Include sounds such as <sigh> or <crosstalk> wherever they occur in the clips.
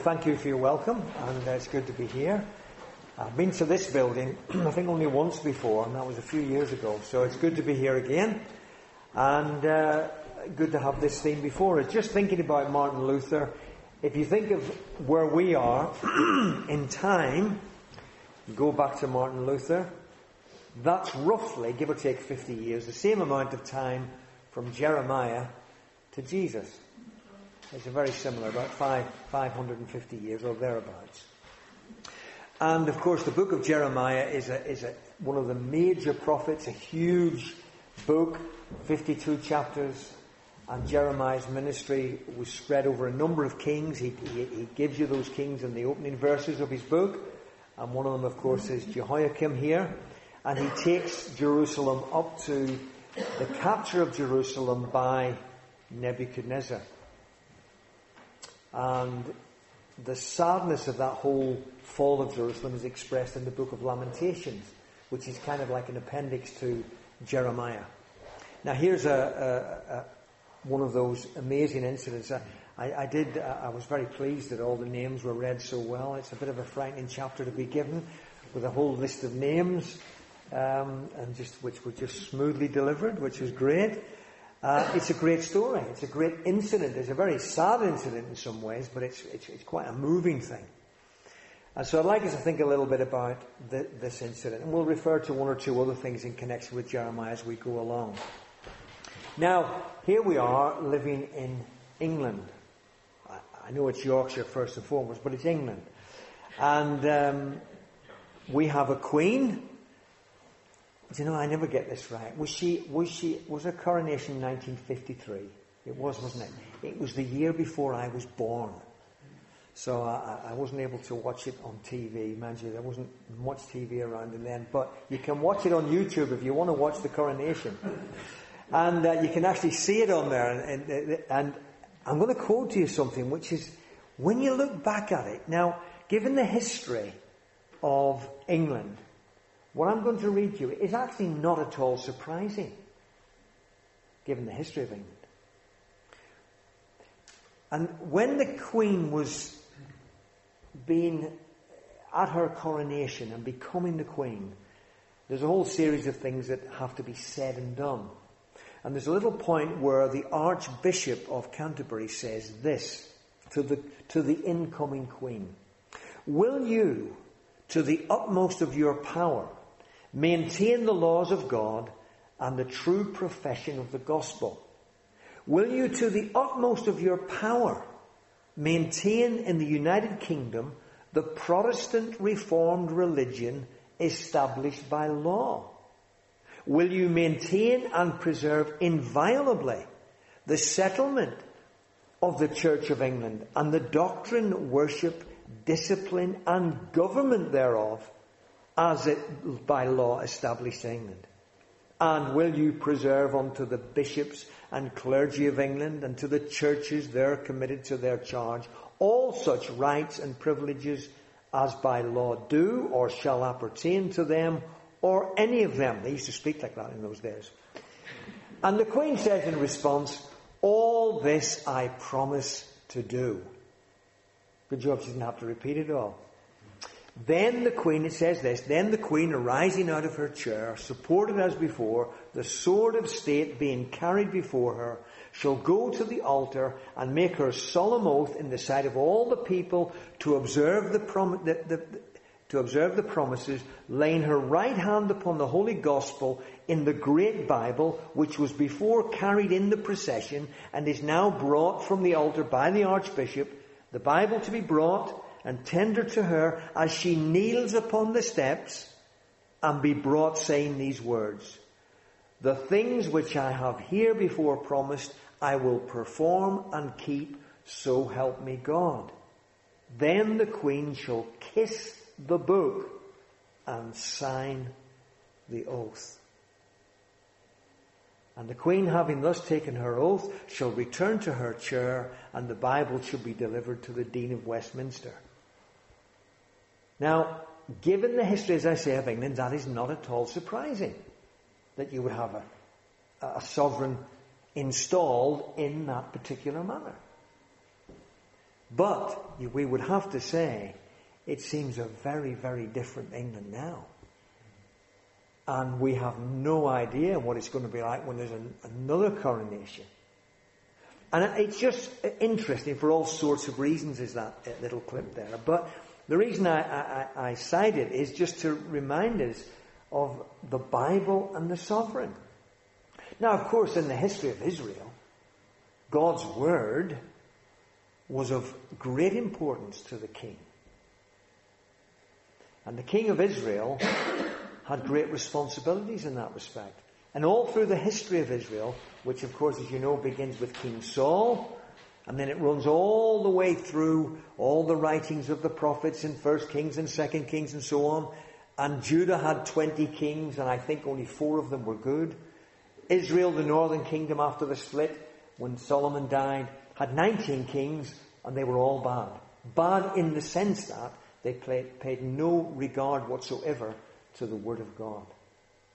Thank you for your welcome, and uh, it's good to be here. I've been to this building, <clears throat> I think only once before, and that was a few years ago. So it's good to be here again, and uh, good to have this theme before us. Just thinking about Martin Luther, if you think of where we are <clears throat> in time, go back to Martin Luther, that's roughly, give or take 50 years, the same amount of time from Jeremiah to Jesus. It's a very similar, about five, 550 years or thereabouts. And of course, the book of Jeremiah is, a, is a, one of the major prophets, a huge book, 52 chapters. And Jeremiah's ministry was spread over a number of kings. He, he, he gives you those kings in the opening verses of his book. And one of them, of course, is Jehoiakim here. And he takes Jerusalem up to the capture of Jerusalem by Nebuchadnezzar. And the sadness of that whole fall of Jerusalem is expressed in the book of Lamentations, which is kind of like an appendix to Jeremiah. Now, here's a, a, a one of those amazing incidents. I, I did. I was very pleased that all the names were read so well. It's a bit of a frightening chapter to be given, with a whole list of names, um, and just which were just smoothly delivered, which was great. Uh, it's a great story. It's a great incident. It's a very sad incident in some ways, but it's, it's, it's quite a moving thing. And so I'd like us to think a little bit about the, this incident, and we'll refer to one or two other things in connection with Jeremiah as we go along. Now, here we are living in England. I, I know it's Yorkshire first and foremost, but it's England. And um, we have a queen do you know, I never get this right. Was she, was she, was her coronation in 1953? It was, wasn't it? It was the year before I was born. So I, I wasn't able to watch it on TV. Mind you, there wasn't much TV around in then. But you can watch it on YouTube if you want to watch the coronation. And uh, you can actually see it on there. And, and, and I'm going to quote to you something, which is, when you look back at it, now, given the history of England, what I'm going to read you is actually not at all surprising, given the history of England. And when the Queen was being at her coronation and becoming the Queen, there's a whole series of things that have to be said and done. And there's a little point where the Archbishop of Canterbury says this to the, to the incoming Queen. Will you, to the utmost of your power, Maintain the laws of God and the true profession of the gospel. Will you, to the utmost of your power, maintain in the United Kingdom the Protestant Reformed religion established by law? Will you maintain and preserve inviolably the settlement of the Church of England and the doctrine, worship, discipline, and government thereof as it by law established England? And will you preserve unto the bishops and clergy of England and to the churches there committed to their charge all such rights and privileges as by law do or shall appertain to them or any of them? They used to speak like that in those days. And the Queen says in response, All this I promise to do. Good job she didn't have to repeat it all. Then the queen, it says this, then the queen arising out of her chair, supported as before, the sword of state being carried before her, shall go to the altar and make her solemn oath in the sight of all the people to observe the, prom- the, the, to observe the promises, laying her right hand upon the Holy Gospel in the great Bible, which was before carried in the procession and is now brought from the altar by the Archbishop, the Bible to be brought and tender to her as she kneels upon the steps and be brought saying these words. The things which I have here before promised, I will perform and keep, so help me God. Then the queen shall kiss the book and sign the oath. And the queen, having thus taken her oath, shall return to her chair, and the Bible shall be delivered to the Dean of Westminster. Now, given the history, as I say, of England, that is not at all surprising that you would have a, a sovereign installed in that particular manner. But we would have to say it seems a very, very different England now. And we have no idea what it's going to be like when there's an, another coronation. And it's just interesting for all sorts of reasons, is that uh, little clip there. But the reason I, I, I cite it is just to remind us of the Bible and the sovereign. Now, of course, in the history of Israel, God's word was of great importance to the king. And the king of Israel <coughs> had great responsibilities in that respect. And all through the history of Israel, which of course, as you know, begins with King Saul, and then it runs all the way through all the writings of the prophets in First Kings and Second Kings and so on. And Judah had 20 kings, and I think only four of them were good. Israel, the northern kingdom after the split, when Solomon died, had 19 kings, and they were all bad. Bad in the sense that they paid no regard whatsoever to the Word of God.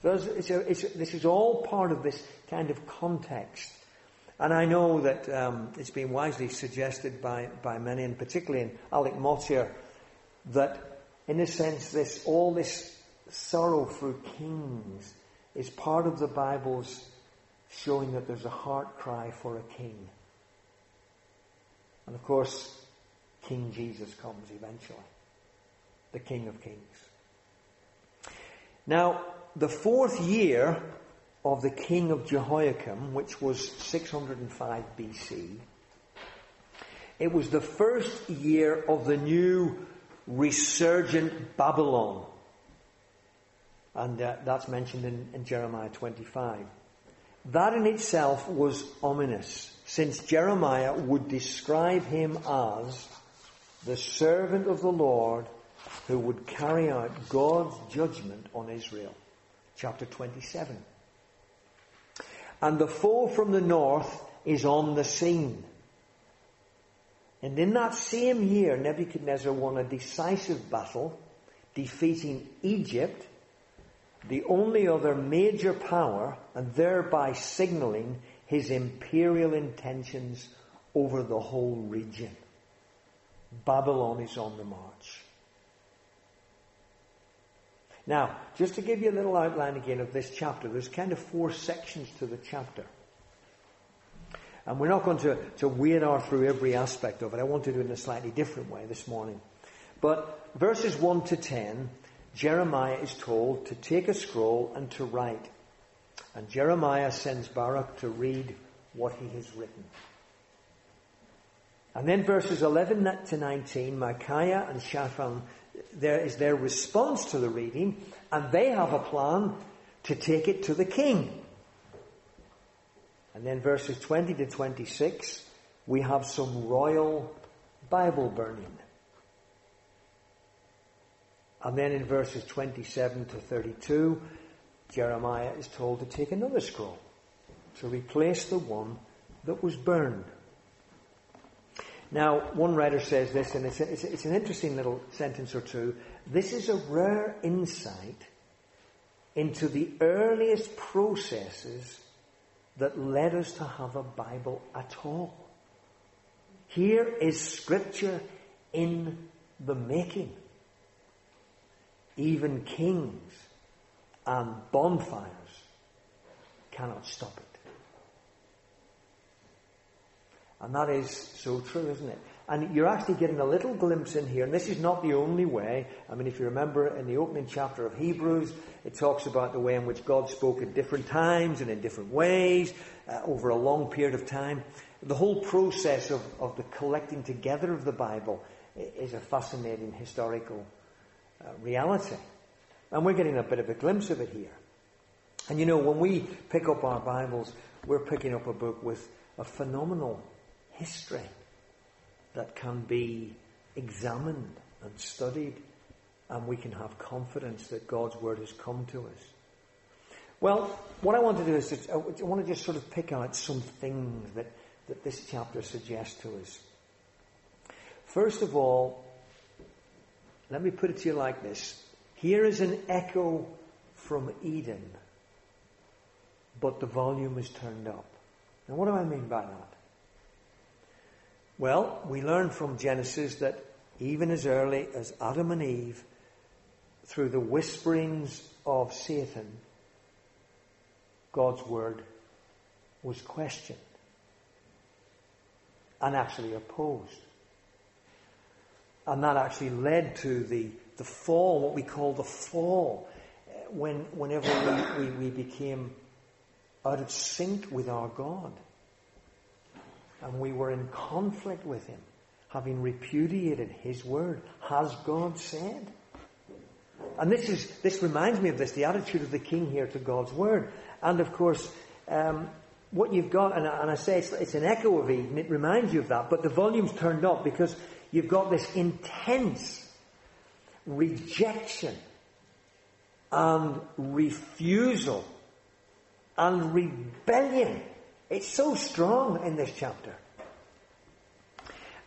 So it's a, it's a, this is all part of this kind of context. And I know that um, it's been wisely suggested by, by many, and particularly in Alec Motyer, that in a sense, this all this sorrow through kings is part of the Bible's showing that there's a heart cry for a king. And of course, King Jesus comes eventually, the King of Kings. Now, the fourth year of the king of Jehoiakim, which was 605 BC, it was the first year of the new resurgent Babylon. And uh, that's mentioned in, in Jeremiah 25. That in itself was ominous, since Jeremiah would describe him as the servant of the Lord who would carry out God's judgment on Israel. Chapter 27. And the foe from the north is on the scene. And in that same year, Nebuchadnezzar won a decisive battle, defeating Egypt, the only other major power, and thereby signaling his imperial intentions over the whole region. Babylon is on the march. Now, just to give you a little outline again of this chapter, there's kind of four sections to the chapter. And we're not going to, to our through every aspect of it. I want to do it in a slightly different way this morning. But verses 1 to 10, Jeremiah is told to take a scroll and to write. And Jeremiah sends Baruch to read what he has written. And then verses 11 to 19, Micaiah and Shaphan there is their response to the reading, and they have a plan to take it to the king. And then verses 20 to 26, we have some royal Bible burning. And then in verses 27 to 32, Jeremiah is told to take another scroll to replace the one that was burned. Now, one writer says this, and it's, a, it's, a, it's an interesting little sentence or two. This is a rare insight into the earliest processes that led us to have a Bible at all. Here is Scripture in the making. Even kings and bonfires cannot stop it. And that is so true, isn't it? And you're actually getting a little glimpse in here, and this is not the only way. I mean, if you remember in the opening chapter of Hebrews, it talks about the way in which God spoke at different times and in different ways uh, over a long period of time. The whole process of, of the collecting together of the Bible is a fascinating historical uh, reality. And we're getting a bit of a glimpse of it here. And you know, when we pick up our Bibles, we're picking up a book with a phenomenal history that can be examined and studied, and we can have confidence that God's Word has come to us. Well, what I want to do is just, I want to just sort of pick out some things that, that this chapter suggests to us. First of all, let me put it to you like this. Here is an echo from Eden, but the volume is turned up. Now, what do I mean by that? Well, we learn from Genesis that even as early as Adam and Eve, through the whisperings of Satan, God's word was questioned and actually opposed. And that actually led to the, the fall, what we call the fall, when, whenever we, we, we became out of sync with our God. And we were in conflict with Him, having repudiated His word. Has God said? And this is this reminds me of this, the attitude of the king here to God's word. And of course, um, what you've got, and I, and I say it's, it's, an echo of Eden, it reminds you of that, but the volume's turned up because you've got this intense rejection and refusal and rebellion. It's so strong in this chapter.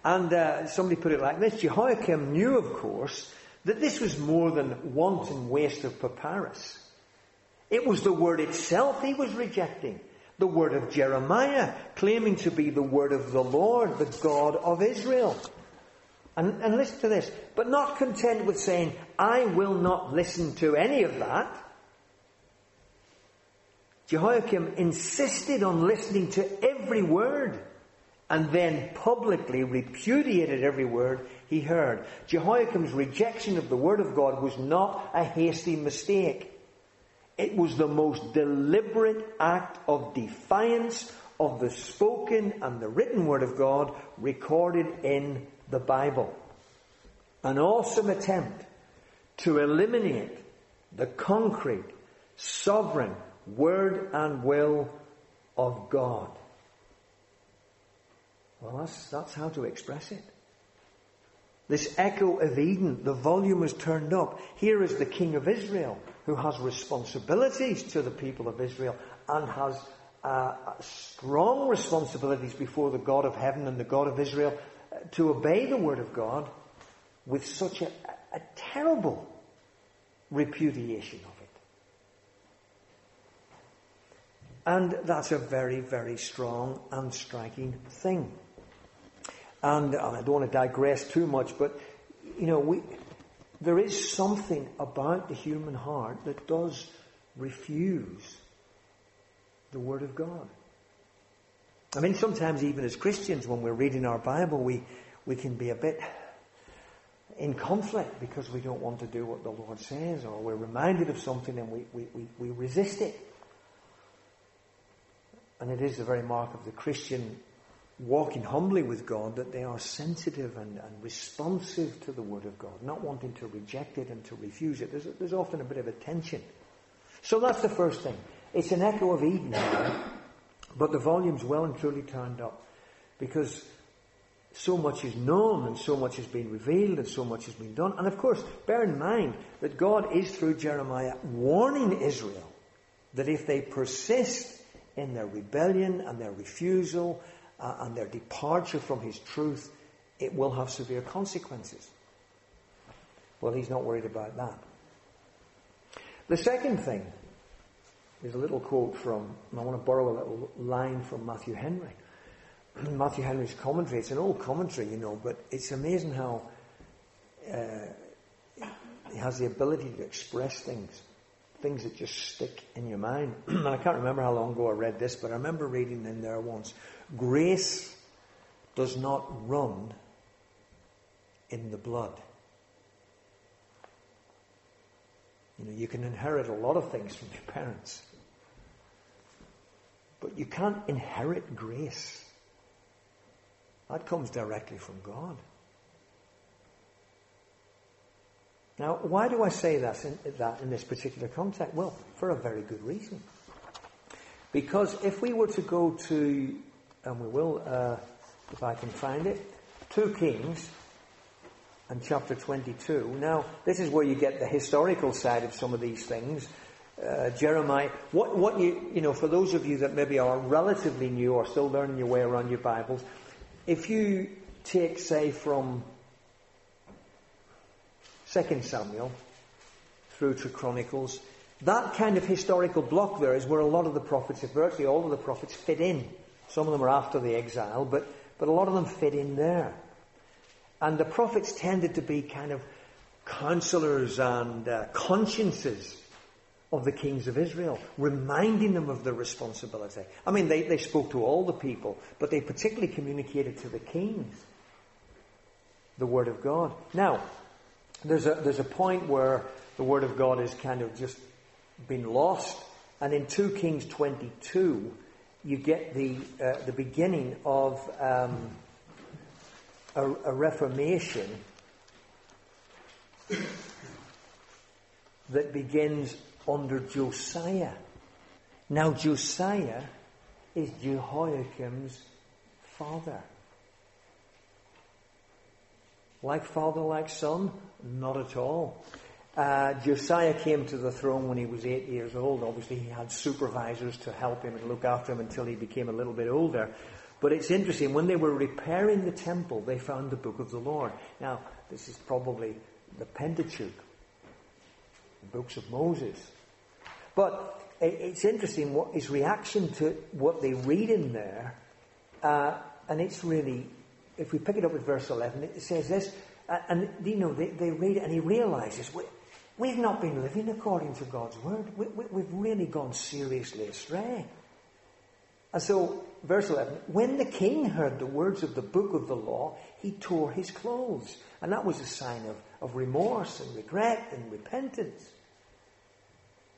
And uh, somebody put it like this Jehoiakim knew, of course, that this was more than wanton waste of papyrus. It was the word itself he was rejecting. The word of Jeremiah, claiming to be the word of the Lord, the God of Israel. And, and listen to this. But not content with saying, I will not listen to any of that. Jehoiakim insisted on listening to every word and then publicly repudiated every word he heard. Jehoiakim's rejection of the word of God was not a hasty mistake. It was the most deliberate act of defiance of the spoken and the written word of God recorded in the Bible. An awesome attempt to eliminate the concrete, sovereign word and will of God. Well, that's, that's how to express it. This echo of Eden, the volume is turned up. Here is the King of Israel who has responsibilities to the people of Israel and has uh, strong responsibilities before the God of heaven and the God of Israel uh, to obey the word of God with such a, a terrible repudiation of it. And that's a very, very strong and striking thing. And, and I don't want to digress too much, but, you know, we, there is something about the human heart that does refuse the Word of God. I mean, sometimes even as Christians, when we're reading our Bible, we, we can be a bit in conflict because we don't want to do what the Lord says, or we're reminded of something and we, we, we, we resist it. And it is the very mark of the Christian walking humbly with God, that they are sensitive and, and, responsive to the Word of God, not wanting to reject it and to refuse it. There's, there's often a bit of a tension. So that's the first thing. It's an echo of Eden but the volume's well and truly turned up because so much is known and so much has been revealed and so much has been done. And of course, bear in mind that God is through Jeremiah warning Israel that if they persist in their rebellion and their refusal uh, and their departure from his truth, it will have severe consequences. Well, he's not worried about that. The second thing is a little quote from, I want to borrow a little line from Matthew Henry. <clears throat> Matthew Henry's commentary, it's an old commentary, you know, but it's amazing how uh, he has the ability to express things, things that just stick in your mind. <clears throat> and I can't remember how long ago I read this, but I remember reading in there once Grace does not run in the blood. You know, you can inherit a lot of things from your parents. But you can't inherit grace. That comes directly from God. Now, why do I say that in, that in this particular context? Well, for a very good reason. Because if we were to go to and we will, uh, if I can find it, 2 Kings and chapter 22. Now, this is where you get the historical side of some of these things. Uh, Jeremiah, what, what you, you know, for those of you that maybe are relatively new or still learning your way around your Bibles, if you take, say, from 2 Samuel through to Chronicles, that kind of historical block there is where a lot of the prophets, virtually all of the prophets, fit in. Some of them are after the exile, but but a lot of them fit in there. And the prophets tended to be kind of counselors and uh, consciences of the kings of Israel, reminding them of their responsibility. I mean, they, they spoke to all the people, but they particularly communicated to the kings the Word of God. Now, there's a, there's a point where the Word of God is kind of just been lost, and in 2 Kings 22, you get the, uh, the beginning of um, a, a reformation that begins under Josiah. Now, Josiah is Jehoiakim's father. Like father, like son? Not at all. Uh, Josiah came to the throne when he was eight years old. Obviously, he had supervisors to help him and look after him until he became a little bit older. But it's interesting, when they were repairing the temple, they found the book of the Lord. Now, this is probably the Pentateuch, the books of Moses. But it's interesting what his reaction to what they read in there, uh, and it's really, if we pick it up at verse 11, it says this, Uh, and you know, they, they read it and he realizes, we, we've not been living according to God's word. We, we, we've really gone seriously astray. And so, verse 11, when the king heard the words of the book of the law, he tore his clothes. And that was a sign of, of remorse and regret and repentance.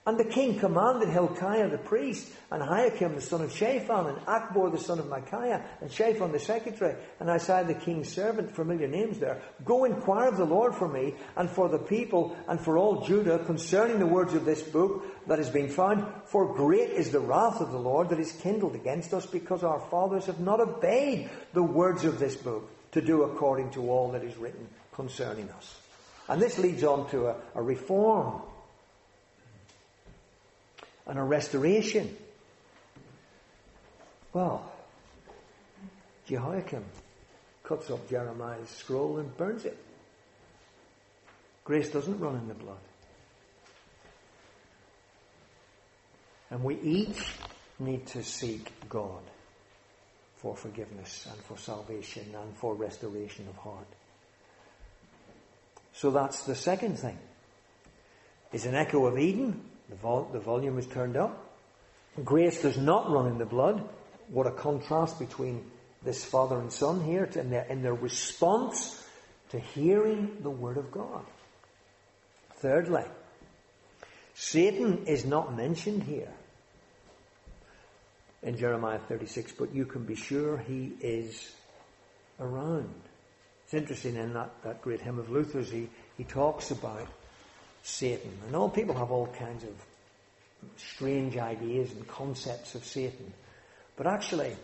And the king commanded Hilkiah the priest, and Ahikam the son of Shaphan, and Achbor the son of Micaiah, and Shaphan the secretary, and Asaiah the king's servant, familiar names there, go inquire of the Lord for me, and for the people, and for all Judah, concerning the words of this book that has been found. For great is the wrath of the Lord that is kindled against us, because our fathers have not obeyed the words of this book, to do according to all that is written concerning us. And this leads on to a, a reform and a restoration. Well, Jehoiakim cuts up Jeremiah's scroll and burns it. Grace doesn't run in the blood. And we each need to seek God for forgiveness and for salvation and for restoration of heart. So that's the second thing. Is an echo of Eden the, vol- the volume is turned up. Grace does not run in the blood. What a contrast between this father and son here in their, their response to hearing the word of God. Thirdly, Satan is not mentioned here in Jeremiah 36, but you can be sure he is around. It's interesting in that, that great hymn of Luther's, he, he talks about Satan. And all people have all kinds of strange ideas and concepts of Satan. But actually,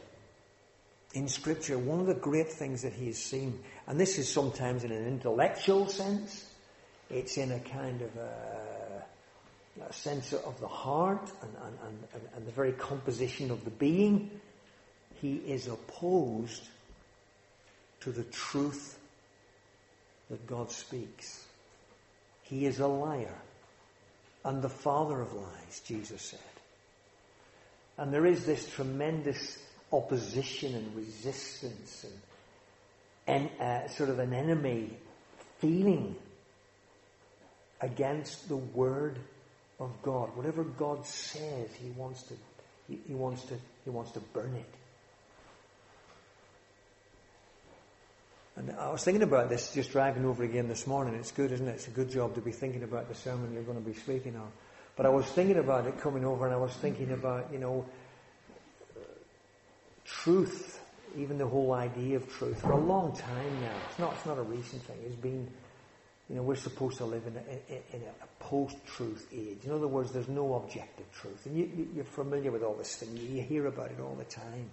in Scripture, one of the great things that he's seen, and this is sometimes in an intellectual sense, it's in a kind of a, a sense of the heart and, and, and, and the very composition of the being. He is opposed to the truth that God speaks. He is a liar and the father of lies, Jesus said. And there is this tremendous opposition and resistance and, uh, sort of an enemy feeling against the word of God. Whatever God says, he wants to, he, he wants to, he wants to burn it. And I was thinking about this just driving over again this morning. It's good, isn't it? It's a good job to be thinking about the sermon you're going to be speaking on. But I was thinking about it coming over and I was thinking about, you know, truth, even the whole idea of truth for a long time now. It's not, it's not a recent thing. It's been, you know, we're supposed to live in a, in a post-truth age. In other words, there's no objective truth. And you, you're familiar with all this thing. You hear about it all the time.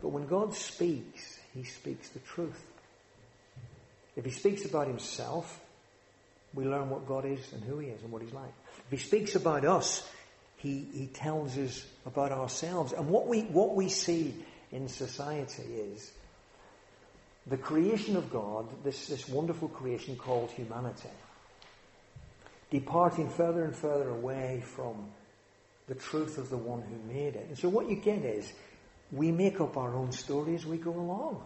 But when God speaks, he speaks the truth. If he speaks about himself, we learn what God is and who he is and what he's like. If he speaks about us, he, he tells us about ourselves. And what we, what we see in society is the creation of God, this, this wonderful creation called humanity, departing further and further away from the truth of the one who made it. And so what you get is we make up our own story as we go along.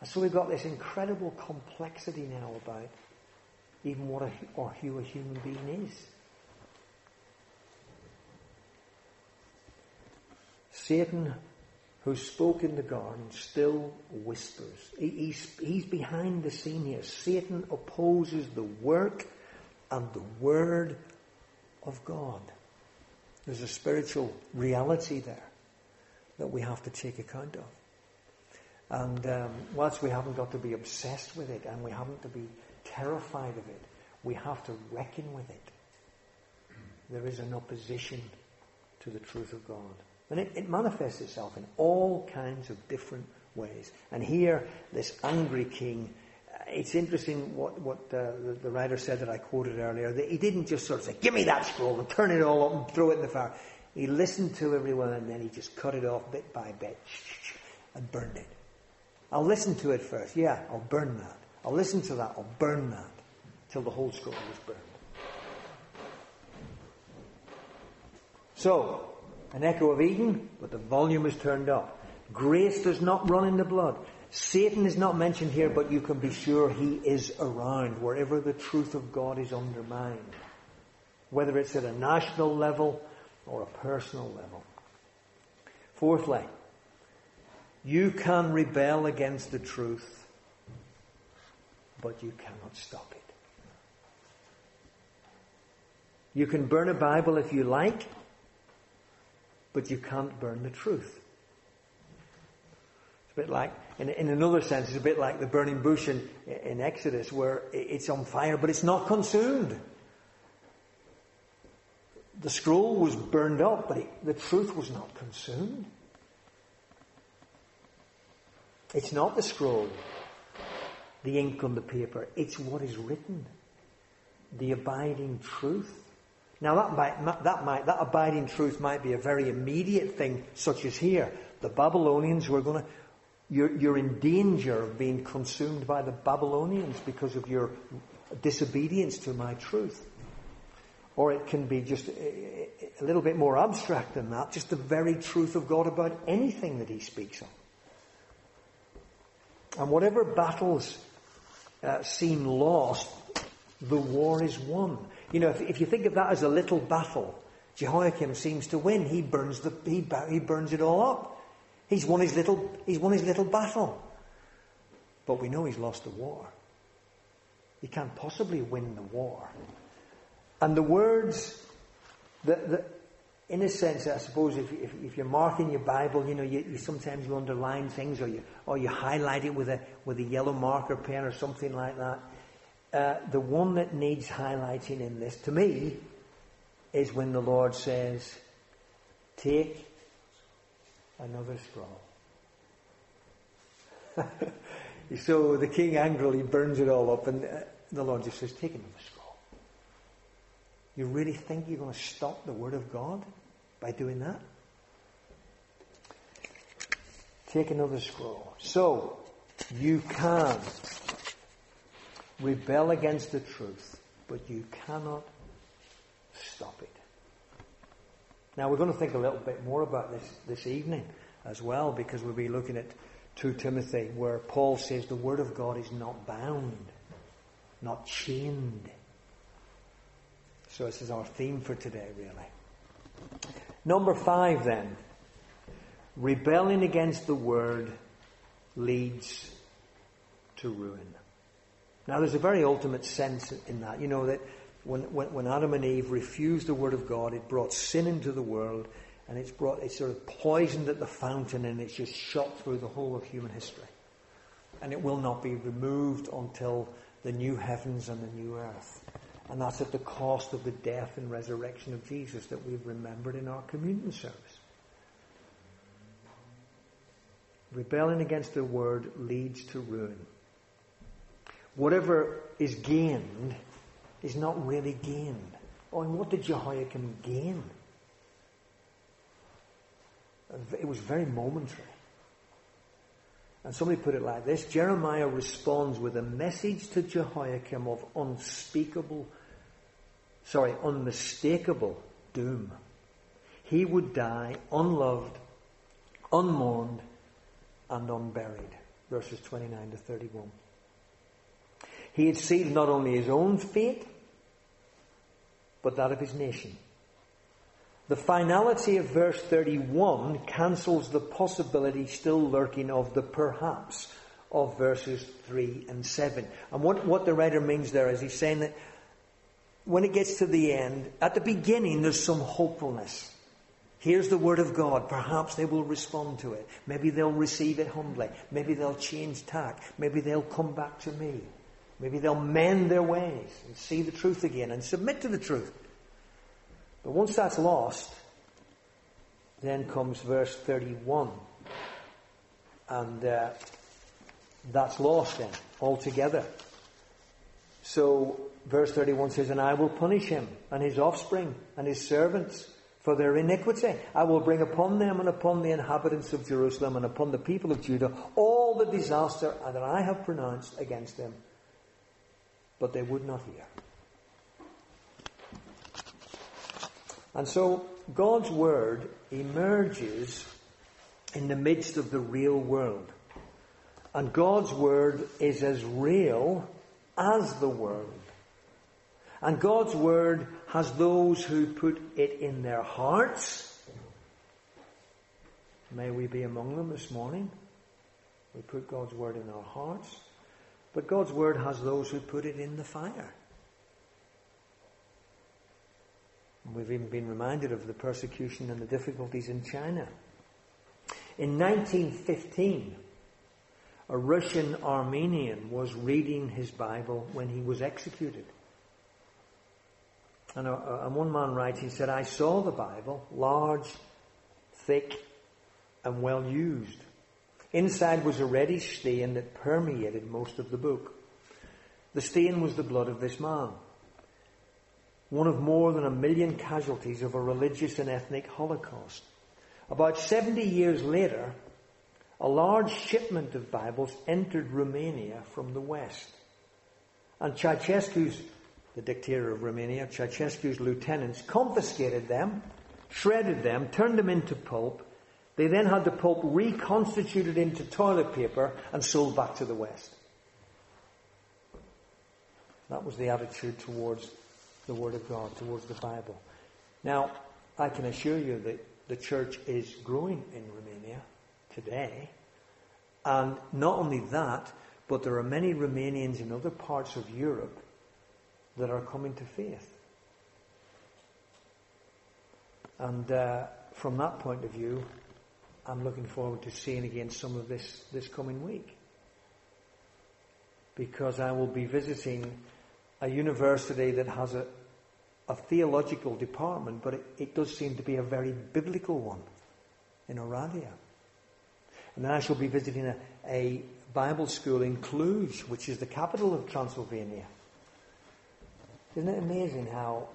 And so we've got this incredible complexity now about even what a, or who a human being is. Satan, who spoke in the garden, still whispers. He, he's, he's behind the scene here. Satan opposes the work and the word of God. There's a spiritual reality there that we have to take account of. And um, whilst we haven't got to be obsessed with it and we haven't to be terrified of it, we have to reckon with it. There is an opposition to the truth of God. And it, it manifests itself in all kinds of different ways. And here, this angry king, uh, it's interesting what, what uh, the, the, writer said that I quoted earlier. That he didn't just sort of say, give me that scroll and turn it all up and throw it in the fire. He listened to everyone and then he just cut it off bit by bit and burned it. I'll listen to it first. Yeah, I'll burn that. I'll listen to that. I'll burn that. Till the whole scroll is burned. So, an echo of Eden, but the volume is turned up. Grace does not run in the blood. Satan is not mentioned here, but you can be sure he is around wherever the truth of God is undermined. Whether it's at a national level or a personal level. Fourthly, you can rebel against the truth, but you cannot stop it. You can burn a Bible if you like, but you can't burn the truth. It's a bit like, in, in another sense, it's a bit like the burning bush in, in Exodus where it's on fire, but it's not consumed. The scroll was burned up, but it, the truth was not consumed. It's not the scroll, the ink on the paper. It's what is written. The abiding truth. Now that might, that might, that abiding truth might be a very immediate thing, such as here. The Babylonians were going to, you're, you're in danger of being consumed by the Babylonians because of your disobedience to my truth. Or it can be just a, little bit more abstract than that, just the very truth of God about anything that He speaks of. And whatever battles uh, seem lost, the war is won. You know, if, if, you think of that as a little battle, Jehoiakim seems to win. He burns the he, he burns it all up. He's won his little he's won his little battle. But we know he's lost the war. He can't possibly win the war. And the words that, that in a sense, I suppose if, if, if, you're marking your Bible, you know, you, you, sometimes you underline things or you, or you highlight it with a, with a yellow marker pen or something like that. Uh, the one that needs highlighting in this, to me, is when the Lord says, take another scroll. <laughs> so the king angrily burns it all up and uh, the Lord just says, take another scroll. You really think you're going to stop the Word of God by doing that? Take another scroll. So, you can rebel against the truth, but you cannot stop it. Now, we're going to think a little bit more about this this evening as well, because we'll be looking at 2 Timothy, where Paul says the Word of God is not bound, not chained. So this is our theme for today, really. Number five, then. Rebelling against the word leads to ruin. Now, there's a very ultimate sense in that. You know that when, when, when, Adam and Eve refused the word of God, it brought sin into the world, and it's brought it's sort of poisoned at the fountain, and it's just shot through the whole of human history. And it will not be removed until the new heavens and the new earth. And that's at the cost of the death and resurrection of Jesus that we've remembered in our communion service. Rebelling against the word leads to ruin. Whatever is gained is not really gained. Oh, and what did Jehoiakim gain? It was very momentary. And somebody put it like this Jeremiah responds with a message to Jehoiakim of unspeakable sorry, unmistakable doom. He would die unloved, unmourned, and unburied. Verses 29 to 31. He had sealed not only his own fate, but that of his nation. The finality of verse 31 cancels the possibility still lurking of the perhaps of verses 3 and 7. And what, what the writer means there is he's saying that when it gets to the end, at the beginning there's some hopefulness. Here's the word of God. Perhaps they will respond to it. Maybe they'll receive it humbly. Maybe they'll change tack. Maybe they'll come back to me. Maybe they'll mend their ways and see the truth again and submit to the truth. But once that's lost, then comes verse 31. And uh, that's lost then, altogether. So, verse 31 says, And I will punish him and his offspring and his servants for their iniquity. I will bring upon them and upon the inhabitants of Jerusalem and upon the people of Judah all the disaster that I have pronounced against them. But they would not hear. And so God's word emerges in the midst of the real world. And God's word is as real as the world. And God's word has those who put it in their hearts. May we be among them this morning. We put God's word in our hearts. But God's word has those who put it in the fire. We've even been reminded of the persecution and the difficulties in China. In 1915, a Russian Armenian was reading his Bible when he was executed. And, a, and one man writes, he said, I saw the Bible, large, thick, and well used. Inside was a reddish stain that permeated most of the book. The stain was the blood of this man one of more than a million casualties of a religious and ethnic holocaust. About 70 years later, a large shipment of Bibles entered Romania from the west. And Ceausescu's, the dictator of Romania, Ceausescu's lieutenants confiscated them, shredded them, turned them into pulp. They then had the pulp reconstituted into toilet paper and sold back to the west. That was the attitude towards the Word of God, towards the Bible. Now, I can assure you that the church is growing in Romania today. And not only that, but there are many Romanians in other parts of Europe that are coming to faith. And uh, from that point of view, I'm looking forward to seeing again some of this this coming week. Because I will be visiting a university that has a, a theological department, but it, it, does seem to be a very biblical one in Oradea. And then I shall be visiting a, a Bible school in Cluj, which is the capital of Transylvania. Isn't it amazing how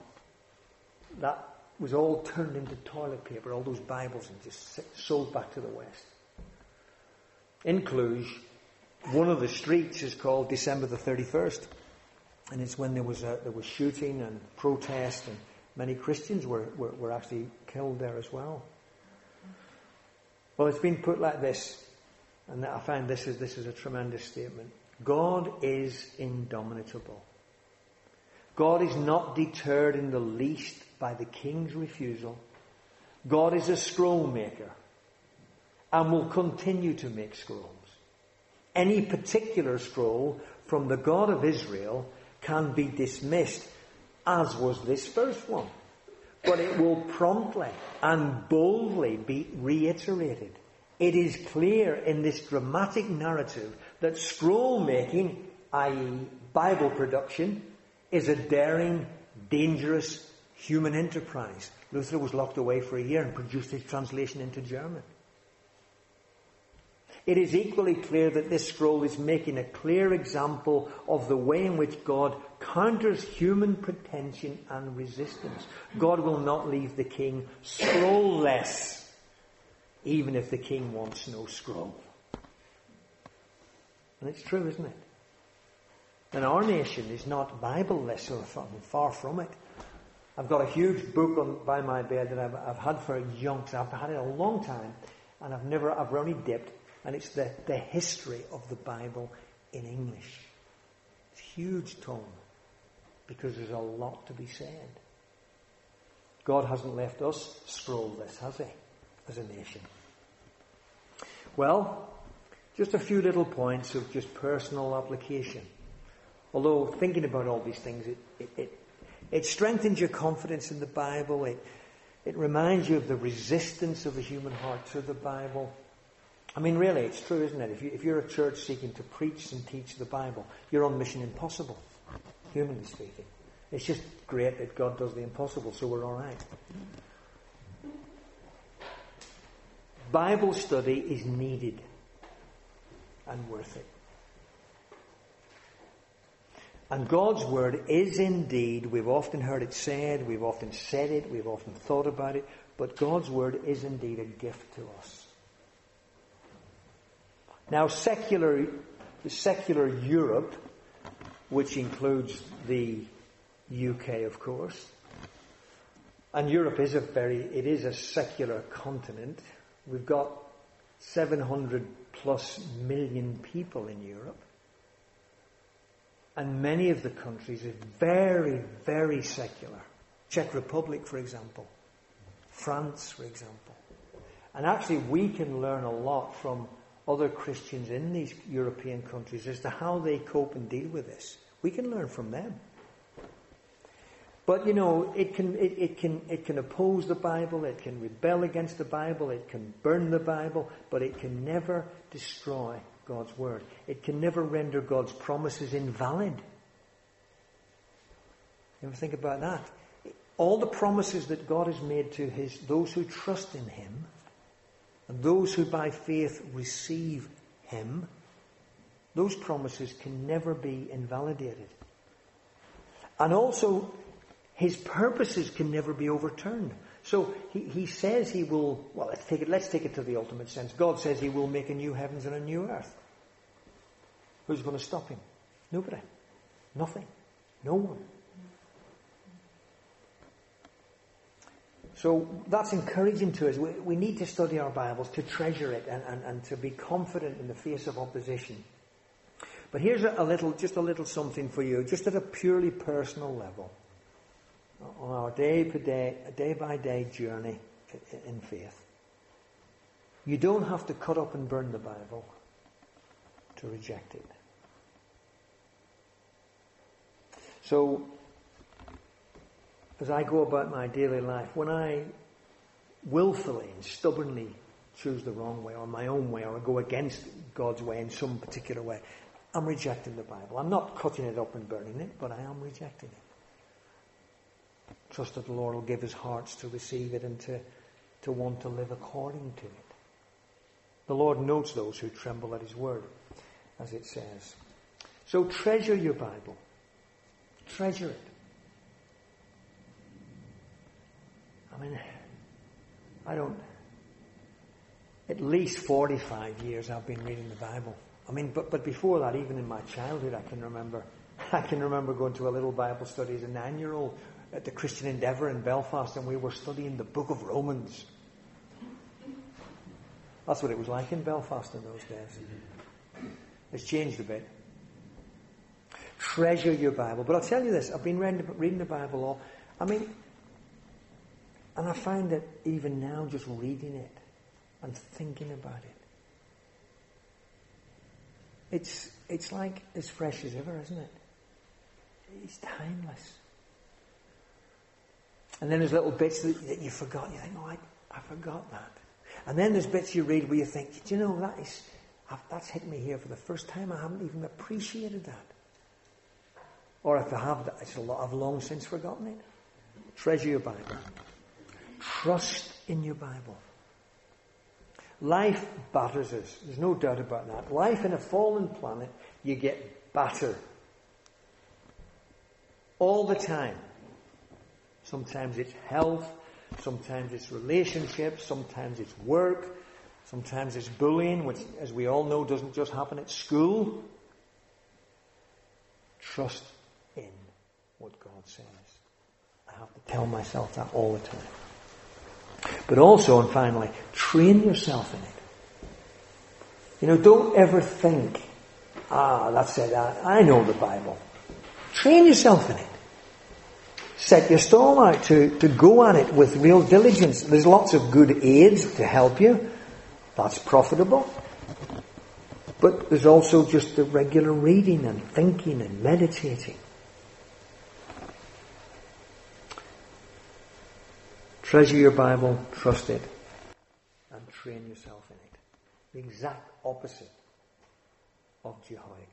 that was all turned into toilet paper, all those Bibles, and just sold back to the West? In Cluj, one of the streets is called December the 31st. And it's when there was, a, there was shooting and protest, and many Christians were, were, were actually killed there as well. Well, it's been put like this, and I find this is, this is a tremendous statement. God is indomitable. God is not deterred in the least by the king's refusal. God is a scroll maker and will continue to make scrolls. Any particular scroll from the God of Israel can be dismissed, as was this first one. But it will promptly and boldly be reiterated. It is clear in this dramatic narrative that scroll making, i.e., Bible production, is a daring, dangerous human enterprise. Luther was locked away for a year and produced his translation into German. It is equally clear that this scroll is making a clear example of the way in which God counters human pretension and resistance. God will not leave the king scrollless, even if the king wants no scroll. And it's true, isn't it? And our nation is not Bibleless or far from it. I've got a huge book on, by my bed that I've, I've had for yonks. I've had it a long time and I've never, I've only dipped, and it's the, the history of the Bible in English. It's huge tome because there's a lot to be said. God hasn't left us scroll this, has He, as a nation? Well, just a few little points of just personal application. Although thinking about all these things, it, it, it, it strengthens your confidence in the Bible. It, it reminds you of the resistance of the human heart to the Bible. I mean, really, it's true, isn't it? If, you, if you're a church seeking to preach and teach the Bible, you're on mission impossible, humanly speaking. It's just great that God does the impossible, so we're all right. Bible study is needed and worth it. And God's Word is indeed, we've often heard it said, we've often said it, we've often thought about it, but God's Word is indeed a gift to us. Now, secular, secular Europe, which includes the UK, of course, and Europe is a very, it is a secular continent. We've got 700 plus million people in Europe. And many of the countries are very, very secular. Czech Republic, for example. France, for example. And actually, we can learn a lot from other Christians in these European countries as to how they cope and deal with this. We can learn from them. But you know, it can, it, it, can, it can oppose the Bible, it can rebel against the Bible, it can burn the Bible, but it can never destroy God's Word. It can never render God's promises invalid. You ever think about that? All the promises that God has made to his, those who trust in Him, and those who by faith receive Him, those promises can never be invalidated. And also, his purposes can never be overturned. So he, he says he will, well, let's take, it, let's take it to the ultimate sense. God says he will make a new heavens and a new earth. Who's going to stop him? Nobody. Nothing. No one. So that's encouraging to us. We, we need to study our Bibles, to treasure it, and, and, and to be confident in the face of opposition. But here's a, a little, just a little something for you, just at a purely personal level on our day by day, day by day journey in faith. You don't have to cut up and burn the Bible to reject it. So, as I go about my daily life, when I willfully and stubbornly choose the wrong way or my own way or I go against God's way in some particular way, I'm rejecting the Bible. I'm not cutting it up and burning it, but I am rejecting it. Trust that the Lord will give his hearts to receive it and to, to want to live according to it. The Lord notes those who tremble at his word, as it says. So treasure your Bible. Treasure it. I mean, I don't. At least 45 years I've been reading the Bible. I mean, but, but before that, even in my childhood, I can remember, <laughs> I can remember going to a little Bible study as a nine-year-old at the Christian Endeavour in Belfast and we were studying the book of Romans. That's what it was like in Belfast in those days. It's changed a bit. Treasure your Bible. But I'll tell you this, I've been reading the Bible all, I mean, and I find that even now just reading it and thinking about it, it's, it's like as fresh as ever, isn't it? It's timeless. And then there's little bits that, you forgot. You think, oh, I, I forgot that. And then there's bits you read where you think, do you know, that is, that's hit me here for the first time. I haven't even appreciated that. Or if I have, it's a lot, I've long since forgotten it. Treasure your Bible. Trust in your Bible. Life batters us. There's no doubt about that. Life in a fallen planet, you get battered. All the time. Sometimes it's health, sometimes it's relationships, sometimes it's work, sometimes it's bullying, which, as we all know, doesn't just happen at school. Trust in what God says. I have to tell myself that all the time. But also, and finally, train yourself in it. You know, don't ever think, ah, that's it, I, know the Bible. Train yourself in it. Set your stall out to, to go at it with real diligence. There's lots of good aids to help you. That's profitable. But there's also just the regular reading and thinking and meditating. Treasure your Bible, trust it, and train yourself in it. The exact opposite of Jehoiakim.